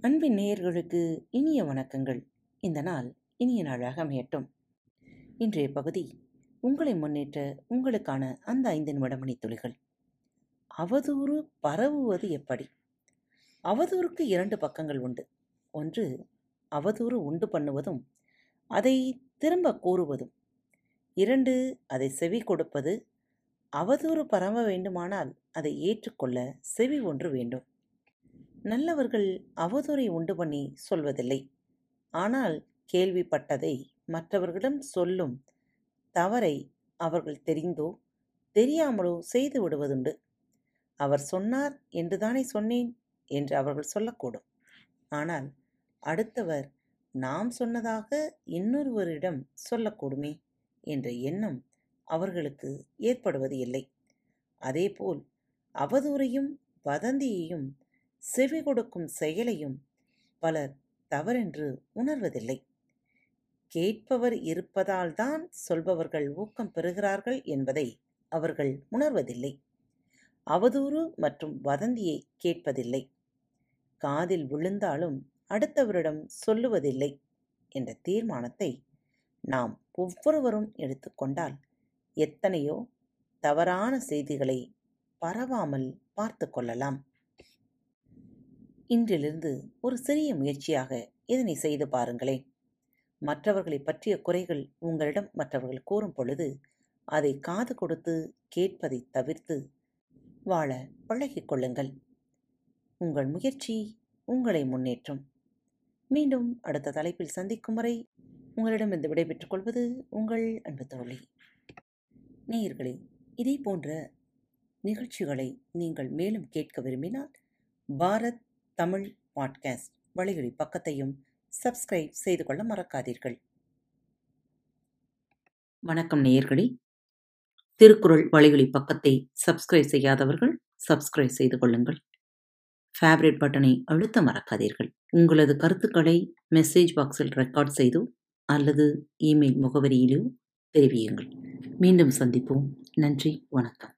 அன்பின் நேயர்களுக்கு இனிய வணக்கங்கள். இந்த நாள் இனிய நாளாக அமையட்டும். இன்றைய பகுதி உங்களை முன்னேற்ற உங்களுக்கான அந்த ஐந்து நிமிட துளிகள். அவதூறு பரவுவது எப்படி? அவதூறுக்கு இரண்டு பக்கங்கள் உண்டு. ஒன்று அவதூறு உண்டு பண்ணுவதும் அதை திரும்ப கூறுவதும். இரண்டு அதை செவி கொடுப்பது. அவதூறு பரவ வேண்டுமானால் அதை ஏற்றுக்கொள்ள செவி ஒன்று வேண்டும். நல்லவர்கள் அவதூறை உண்டு பண்ணி சொல்வதில்லை. ஆனால் கேள்விப்பட்டதை மற்றவர்களிடம் சொல்லும் தவறை அவர்கள் தெரிந்தோ தெரியாமலோ செய்து விடுவதுண்டு. அவர் சொன்னார் என்றுதானே சொன்னேன் என்று அவர்கள் சொல்லக்கூடும். ஆனால் அடுத்தவர் நாம் சொன்னதாக இன்னொருவரிடம் சொல்லக்கூடுமே என்ற எண்ணம் அவர்களுக்கு ஏற்படுவது இல்லை. அதேபோல் அவதூறையும் வதந்தியையும் செவி கொடுக்கும் செயலையும் பலர் தவறென்று உணர்வதில்லை. கேட்பவர் இருப்பதால்தான் சொல்பவர்கள் ஊக்கம் பெறுகிறார்கள் என்பதை அவர்கள் உணர்வதில்லை. அவதூறு மற்றும் வதந்தியை கேட்பதில்லை. காதில் விழுந்தாலும் அடுத்தவரிடம் சொல்லுவதில்லை என்ற தீர்மானத்தை நாம் ஒவ்வொருவரும் எடுத்துக்கொண்டால் எத்தனையோ தவறான செய்திகளை பரவாமல் பார்த்து கொள்ளலாம். இன்றிலிருந்து ஒரு சிறிய முயற்சியாக இதனை செய்து பாருங்களேன். மற்றவர்களை பற்றிய குறைகள் உங்களிடம் மற்றவர்கள் கூறும் பொழுது அதை காது கொடுத்து கேட்பதை தவிர்த்து வாழ பழகிக் கொள்ளுங்கள். உங்கள் முயற்சி உங்களை முன்னேற்றும். மீண்டும் அடுத்த தலைப்பில் சந்திக்கும் வரை உங்களிடமிருந்து விடைபெற்றுக் கொள்வது உங்கள் அன்பு தோழி. நேயர்களே இதே போன்ற நிகழ்ச்சிகளை நீங்கள் மேலும் கேட்க விரும்பினால் பாரத் தமிழ் பாட்காஸ்ட் வழிகளி பக்கத்தையும் சப்ஸ்கிரைப் செய்து கொள்ள மறக்காதீர்கள். வணக்கம் நேயர்களே. திருக்குறள் வழிகளி பக்கத்தை சப்ஸ்கிரைப் செய்யாதவர்கள் சப்ஸ்கிரைப் செய்து கொள்ளுங்கள். ஃபேவரட் பட்டனை அழுத்த மறக்காதீர்கள். உங்களது கருத்துக்களை மெசேஜ் பாக்ஸில் ரெக்கார்ட் செய்தோ அல்லது இமெயில் முகவரியிலோ தெரிவியுங்கள். மீண்டும் சந்திப்போம். நன்றி. வணக்கம்.